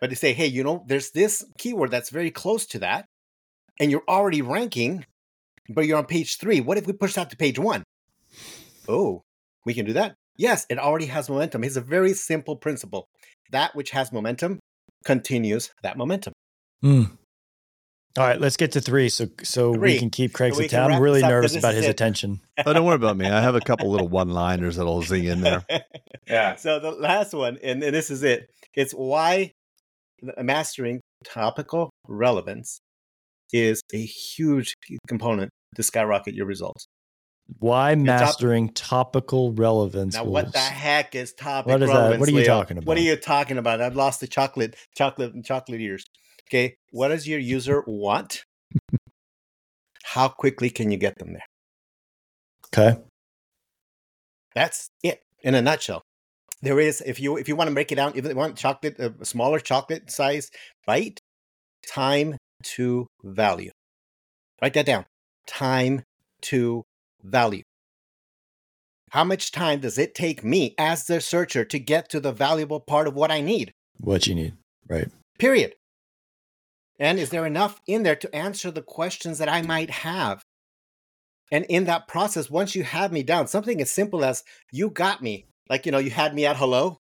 But to say, "Hey, you know, there's this keyword that's very close to that, and you're already ranking, but you're on page three. What if we push that to page one?" Oh, we can do that. Yes, it already has momentum. It's a very simple principle. That which has momentum continues that momentum. Mm. All right, let's get to three, so so Three. we can keep Craig's we can attention. I'm really this up, 'cause nervous about his it. attention. Oh, don't worry about me. I have a couple little one-liners that'll zing in there. Yeah. So the last one, and, and this is it. It's why mastering topical relevance is a huge component to skyrocket your results. Why top- mastering topical relevance? Now, what the heck is topic What is that? relevance? What are you Leo? talking about? What are you talking about? I've lost the chocolate, chocolate, and chocolate ears. Okay, what does your user want? How quickly can you get them there? Okay. That's it in a nutshell. There is, if you if you want to break it down, if you want chocolate, a smaller chocolate size bite, time to value. Write that down. Time to value. How much time does it take me as the searcher to get to the valuable part of what I need? What you need, right? Period. And is there enough in there to answer the questions that I might have? And in that process, once you have me down, something as simple as you got me, like, you know, you had me at hello,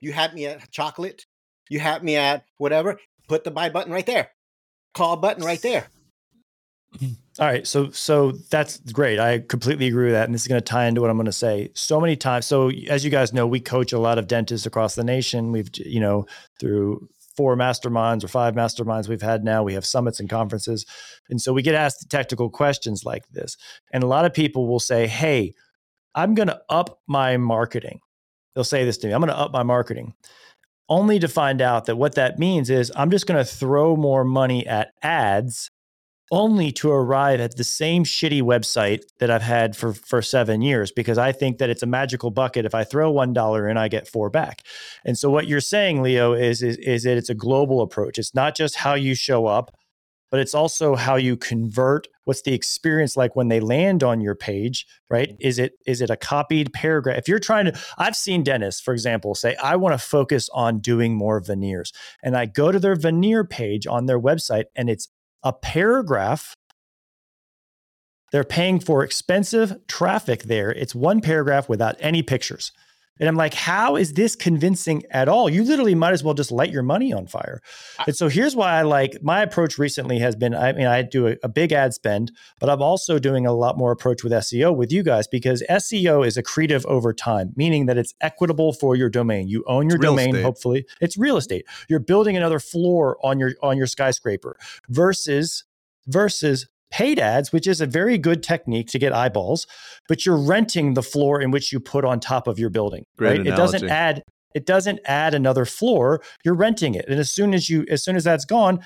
you had me at chocolate, you had me at whatever, put the buy button right there, call button right there. All right, so so that's great. I completely agree with that, and this is going to tie into what I'm going to say. So many times, so as you guys know, we coach a lot of dentists across the nation. We've you know through four masterminds or five masterminds we've had now. We have summits and conferences, and so we get asked technical questions like this. And a lot of people will say, "Hey, I'm going to up my marketing." They'll say this to me: "I'm going to up my marketing." only to find out that what that means is I'm just going to throw more money at ads only to arrive at the same shitty website that I've had for for 7 years because I think that it's a magical bucket. If I throw $1 in I get 4 back. And so what you're saying Leo is is is that it's a global approach. It's not just how you show up but it's also how you convert. What's the experience like when they land on your page right? Is it is it a copied paragraph? If you're trying to i've seen dentists for example say i want to focus on doing more veneers. And i go to their veneer page on their website and it's a paragraph. They're paying for expensive traffic there. It's one paragraph without any pictures and I'm like, how is this convincing at all? You literally might as well just light your money on fire. And so here's why I like my approach recently has been I mean, I do a, a big ad spend, but I'm also doing a lot more approach with SEO with you guys because SEO is accretive over time, meaning that it's equitable for your domain. You own your domain, estate. hopefully. It's real estate. You're building another floor on your on your skyscraper versus versus paid ads, which is a very good technique to get eyeballs, but you're renting the floor in which you put on top of your building. Great right? It doesn't add it doesn't add another floor. You're renting it. And as soon as you as soon as that's gone,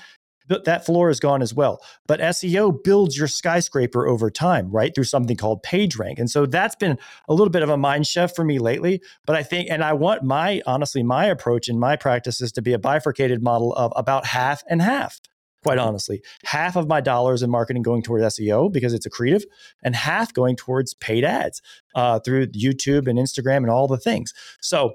th- that floor is gone as well. But SEO builds your skyscraper over time, right? Through something called PageRank. And so that's been a little bit of a mind shift for me lately. But I think, and I want my, honestly, my approach in my practice is to be a bifurcated model of about half and half. Quite honestly, half of my dollars in marketing going towards SEO because it's accretive, and half going towards paid ads uh, through YouTube and Instagram and all the things. So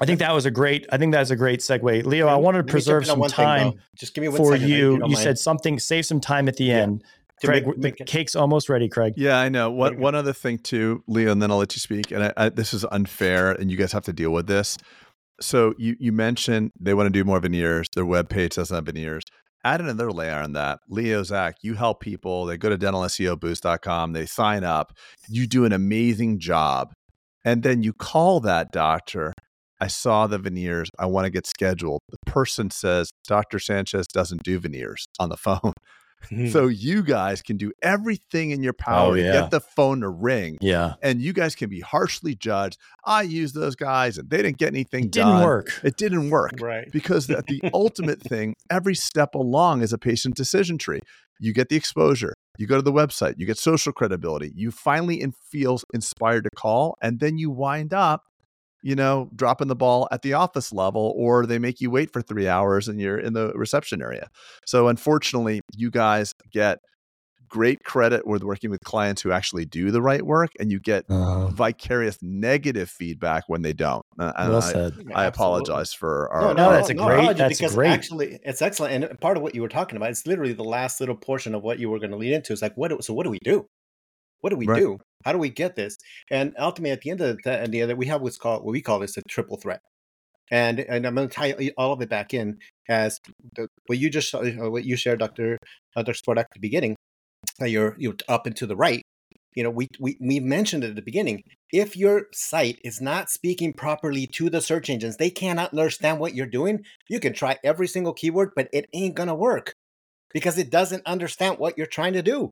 I think that was a great. I think that's a great segue, Leo. I wanted to me preserve jump on some one thing, time. Just give me one for second, if you. don't You said something. Save some time at the Yeah. end. Craig, make- the make it- cake's almost ready, Craig. Yeah, I know. One one other thing too, Leo, and then I'll let you speak. And I, I, this is unfair, and you guys have to deal with this. So you you mentioned they want to do more veneers. Their web page doesn't have veneers. Add another layer on that. Leo Zach, you help people. They go to dentalseoboost.com. They sign up. You do an amazing job, and then you call that doctor. I saw the veneers. I want to get scheduled. The person says Dr. Sanchez doesn't do veneers on the phone. Hmm. So you guys can do everything in your power Oh, to get the phone to ring. Yeah, And you guys can be harshly judged. I used those guys and they didn't get anything done. it didn't done. work. It didn't work. right. Because the, the ultimate thing, every step along is a patient decision tree. You get the exposure, you go to the website, you get social credibility, you finally in, feel inspired to call, and then you wind up, you know, dropping the ball at the office level, or they make you wait for three hours and you're in the reception area. So unfortunately, you guys get great credit with working with clients who actually do the right work, and you get Uh, vicarious negative feedback when they don't. Uh, and well I, said. I Absolutely. apologize for our. No, No, no, that's a no great- apology that's because great. actually it's excellent. And part of what you were talking about is literally the last little portion of what you were going to lead into. Is like, what? So what do we do? What do we Right. do? How do we get this? And ultimately, at the end of the, at end, we have what's called what we call this a triple threat. And and I'm going to tie all of it back in as the, what you just uh, what you shared, Doctor uh, Dr. Spodak, at the beginning. You're you're up and to the right. You know, we, we we mentioned at the beginning. If your site is not speaking properly to the search engines, they cannot understand what you're doing. You can try every single keyword, but it ain't gonna work because it doesn't understand what you're trying to do.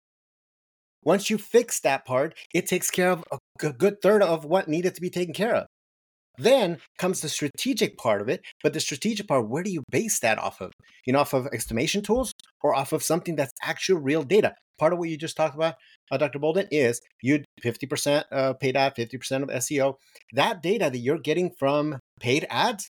Once you fix that part, it takes care of a good third of what needed to be taken care of. Then comes the strategic part of it, but the strategic part, where do you base that off of? You know, off of estimation tools or off of something that's actual real data? Part of what you just talked about, uh, Dr. Boulden, is you 50% uh, paid ad, 50% of SEO. That data that you're getting from paid ads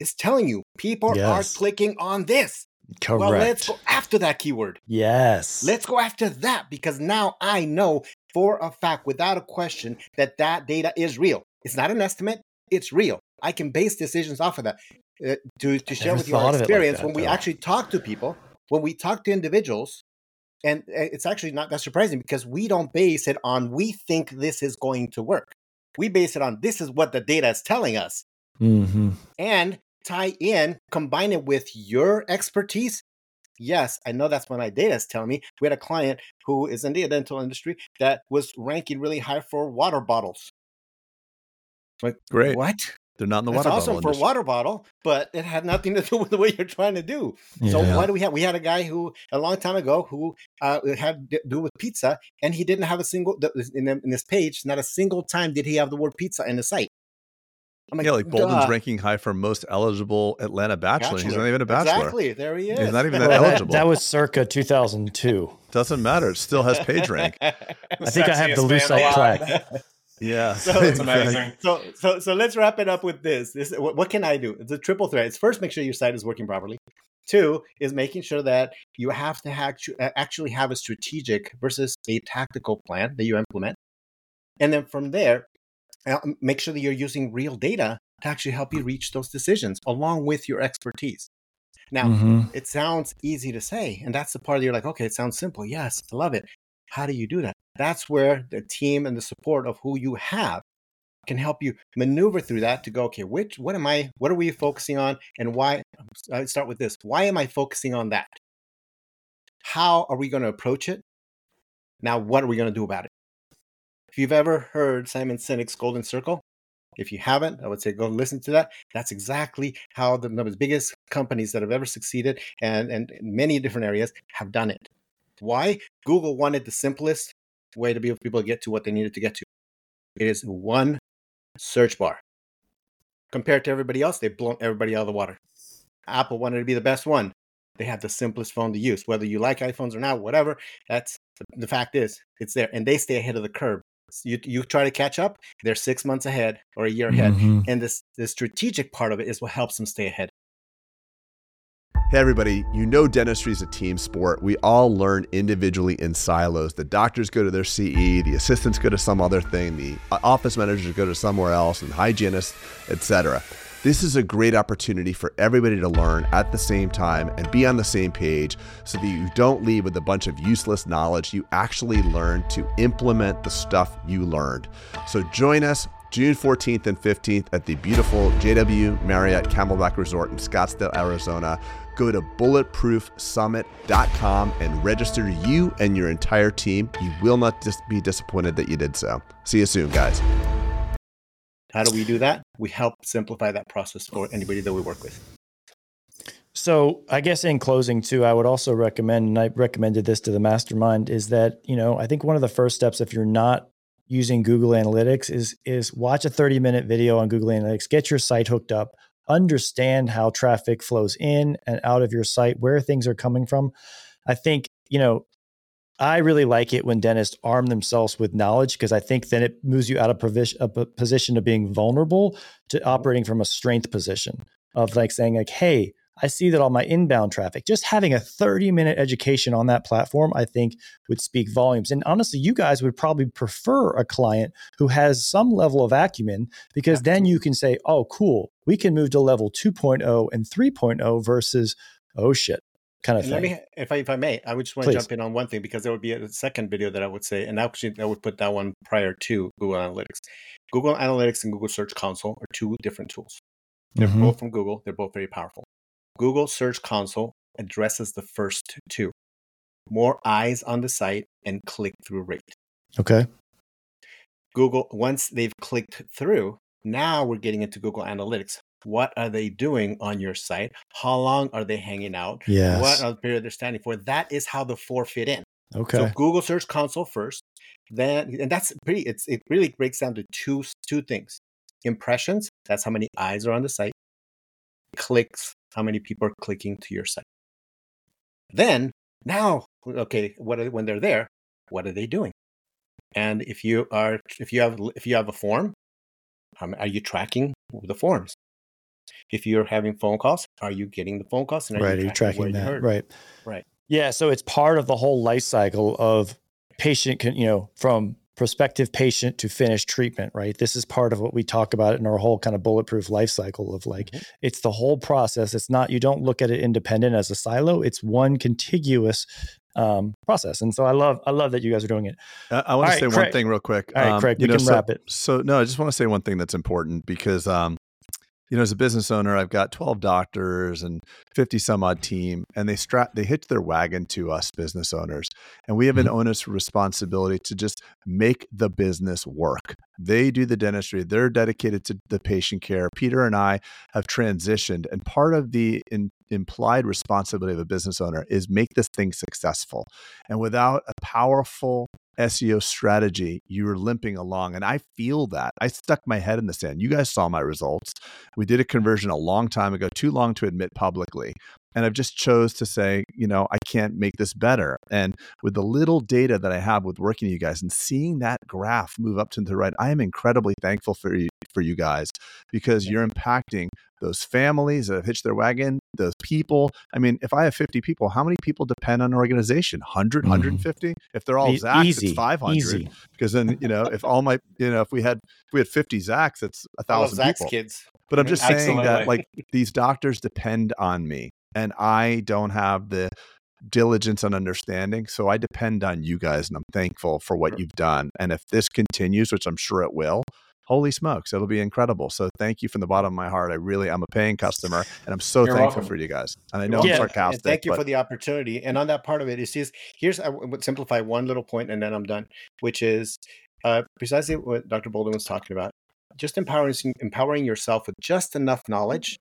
is telling you people Yes. are clicking on this. Correct. Well, let's go after that keyword. yes. Let's go after that because now I know for a fact, without a question, that that data is real. It's not an estimate; it's real. I can base decisions off of that. Uh, to to share with you our it like experience that, when we though. actually talk to people, when we talk to individuals, and uh, it's actually not that surprising because we don't base it on we think this is going to work. We base it on this is what the data is telling us hmm and tie in, combine it with your expertise. Yes, I know that's what my data is telling me. We had a client who is in the dental industry that was ranking really high for water bottles. Like, Great. what? They're not in the That's water awesome bottle for industry. water bottle, but it had nothing to do with what you're trying to do. So Yeah. why do we have? We had a guy who a long time ago who uh, had to do with pizza, and he didn't have a single in, in this page. Not a single time did he have the word pizza in the site. I'm yeah, like Boulden's duh. ranking high for most eligible Atlanta bachelor. He's not even a bachelor. Exactly. There he is. He's not even that that, eligible. that was circa 2002. Doesn't matter. It still has page rank. I think I have the Sexiest Lucite man plaque. Yeah. So- It's amazing. So, so, so let's wrap it up with this. This, what, what can I do? It's a triple threat. It's first, make sure your site is working properly. Two is making sure that you have to actu- actually have a strategic versus a tactical plan that you implement, and then from there, uh, make sure that you're using real data to actually help you reach those decisions along with your expertise. Now, Mhm. it sounds easy to say, and that's the part that you're like, okay, it sounds simple. Yes, I love it. How do you do that? That's where the team and the support of who you have can help you maneuver through that to go, okay, which, what am I, what are we focusing on, and why? I start with this. Why am I focusing on that? How are we going to approach it? Now, what are we going to do about it? If you've ever heard Simon Sinek's Golden Circle, if you haven't, I would say go listen to that. That's exactly how the, biggest companies that have ever succeeded and, and many different areas have done it. Why? Google wanted the simplest way to be able people to get to what they needed to get to. It is one search bar. Compared to everybody else, they've blown everybody out of the water. Apple wanted to be the best one. They have the simplest phone to use. Whether you like iPhones or not, whatever, that's the fact is it's there. And they stay ahead of the curve. You, you try to catch up, they're six months ahead or a year ahead. Mhm. And this the strategic part of it is what helps them stay ahead. Hey, everybody, you know dentistry is a team sport. We all learn individually in silos. The doctors go to their CE, the assistants go to some other thing, the uh, office managers go to somewhere else, and hygienists, etc. This is a great opportunity for everybody to learn at the same time and be on the same page so that you don't leave with a bunch of useless knowledge. You actually learn to implement the stuff you learned. So join us June 14th and 15th at the beautiful JW Marriott Camelback Resort in Scottsdale, Arizona. Go to bulletproofsummit.com and register you and your entire team. You will not dis- be disappointed that you did so. See you soon, guys. How do we do that? We help simplify that process for anybody that we work with. So I guess in closing too, I would also recommend, and I recommended this to the mastermind, is that you know I think one of the first steps if you're not using Google Analytics is is watch a 30 minute video on Google Analytics, get your site hooked up, understand how traffic flows in and out of your site, where things are coming from. I think you know I really like it when dentists arm themselves with knowledge because I think then it moves you out of provision, a position of being vulnerable to operating from a strength position of like saying like, hey, I see that all my inbound traffic, just having a 30 minute education on that platform, I think would speak volumes. And honestly, you guys would probably prefer a client who has some level of acumen because then you can say, oh, cool, we can move to level 2.0 and 3.0 versus, oh shit, kind of And let me, if I, if I may, I would just want to jump in on one thing because there would be a second video that I would say, and actually I would put that one prior to Google Analytics. Google Analytics and Google Search Console are two different tools. They're Mhm. both from Google. They're both very powerful. Google Search Console addresses the first two: more eyes on the site and click through rate. Okay. Google, once they've clicked through, now we're getting into Google Analytics. What are they doing on your site? How long are they hanging out? Yes. What are the period they're standing for? That is how the four fit in. Okay. So Google Search Console first, then and that's pretty. It's it really breaks down to two two things: impressions. That's how many eyes are on the site. Clicks. How many people are clicking to your site? Then now, okay, what are, when they're there, what are they doing? And if you are if you have if you have a form, um, are you tracking the forms? If you're having phone calls, are you getting the phone calls? And right. Are you tracking you that? heard? Right. Right. Yeah. So it's part of the whole life cycle of patient, con- you know, from prospective patient to finished treatment, right? This is part of what we talk about in our whole kind of bulletproof life cycle of like, Mhm. it's the whole process. It's not, you don't look at it independent as a silo. It's one contiguous um, process. And so I love, I love that you guys are doing it. I, I want All to right, say one thing real quick. All right, Um, Craig, you we know, can so, wrap it. So no, I just want to say one thing that's important because um, you know, as a business owner, I've got 12 doctors and 50 some odd team, and they strap they hitch their wagon to us business owners. And we have an mm-hmm. onus responsibility to just make the business work. They do the dentistry, they're dedicated to the patient care. Peter and I have transitioned, and part of the in, implied responsibility of a business owner is make this thing successful. And without a powerful SEO strategy, you were limping along. And I feel that. I stuck my head in the sand. You guys saw my results. We did a conversion a long time ago, too long to admit publicly. And I've just chose to say, you know, I can't make this better. And with the little data that I have with working with you guys and seeing that graph move up to the right, I am incredibly thankful for you for you guys because you're impacting those families that have hitched their wagon, those people. I mean, if I have 50 people, how many people depend on an organization? 100, Mhm. 150? If they're all E- Zacks, easy, it's 500. easy. Because then, you know, if all my, you know, if we had, if we had 50 Zacks, it's a thousand Zach's people. kids. But I'm just saying that like these doctors depend on me and I don't have the diligence and understanding. So I depend on you guys and I'm thankful for what you've done. And if this continues, which I'm sure it will, holy smokes, it'll be incredible. So thank you from the bottom of my heart. I really am a paying customer and I'm so You're thankful welcome. for you guys. And I know You're I'm sarcastic. Thank you but for the opportunity. And on that part of it, it's just here's I would simplify one little point and then I'm done, which is uh, precisely what Dr. Boulden was talking about. Just empowering empowering yourself with just enough knowledge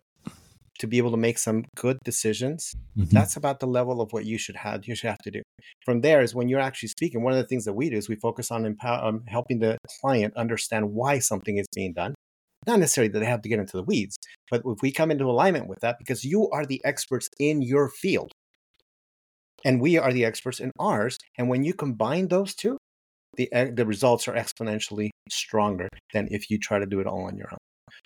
to be able to make some good decisions. Mhm. That's about the level of what you should have you should have to do. From there is when you're actually speaking. One of the things that we do is we focus on empower, um, helping the client understand why something is being done. Not necessarily that they have to get into the weeds, but if we come into alignment with that, because you are the experts in your field, and we are the experts in ours, and when you combine those two, the e- the results are exponentially stronger than if you try to do it all on your own.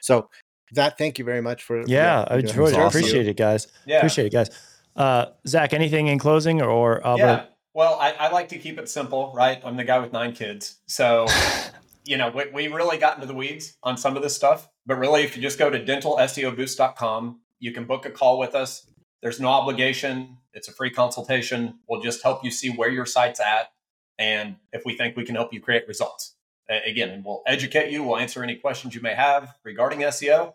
So that thank you very much for for Yeah, I opportunity. enjoyed it. awesome. Appreciate it, guys. Yeah. Appreciate it, guys. Uh, Zach, anything in closing, or Albert? Yeah. Well, I, I like to keep it simple, right? I'm the guy with nine kids. So, you know, we, we really got into the weeds on some of this stuff. But really, if you just go to dentalseoboost.com, you can book a call with us. There's no obligation. It's a free consultation. We'll just help you see where your site's at and if we think we can help you create results. Again, and we'll educate you. We'll answer any questions you may have regarding SEO.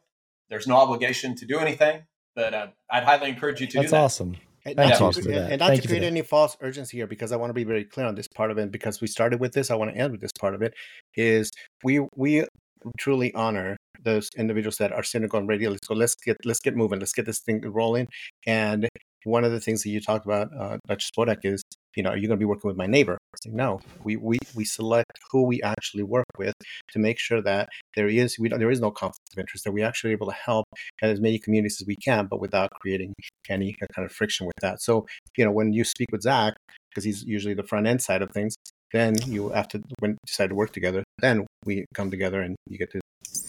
There's no obligation to do anything, but uh, I'd highly encourage you to That's do that. That's awesome. And Thank not, you to, for that. and not Thank to create any false urgency here, because I want to be very clear on this part of it. Because we started with this, I want to end with this part of it. Is we we truly honor those individuals that are cynical and ready. Let's go. Let's get let's get moving. Let's get this thing rolling. And one of the things that you talked about, uh, Dr. Spodak, is you know, are you going to be working with my neighbor? Like, no, we we we select who we actually work with to make sure that there is we there is no conflict of interest. That we actually able to help as many communities as we can, but without creating any kind of friction with that. So you know, when you speak with Zach, because he's usually the front end side of things, then you to when decide to work together, then we come together and you get to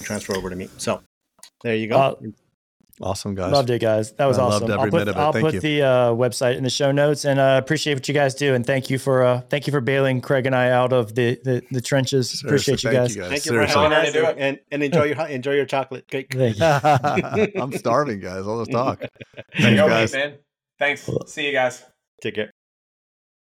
transfer over to me. So there you go. Uh, awesome guys. Loved it, guys. That was I loved awesome. every I'll put, minute of it. I'll Thank put you. the uh, website in the show notes, and uh, appreciate what you guys do. And thank you for uh, thank you for bailing Craig and I out of the the, the trenches. Seriously, appreciate you thank guys. You guys. Thank you for having Honor us do it. and, and enjoy your enjoy your chocolate cake. Thank you. I'm starving, guys. All this talk. Thanks, go, guys. man. Thanks. See you guys. Take care.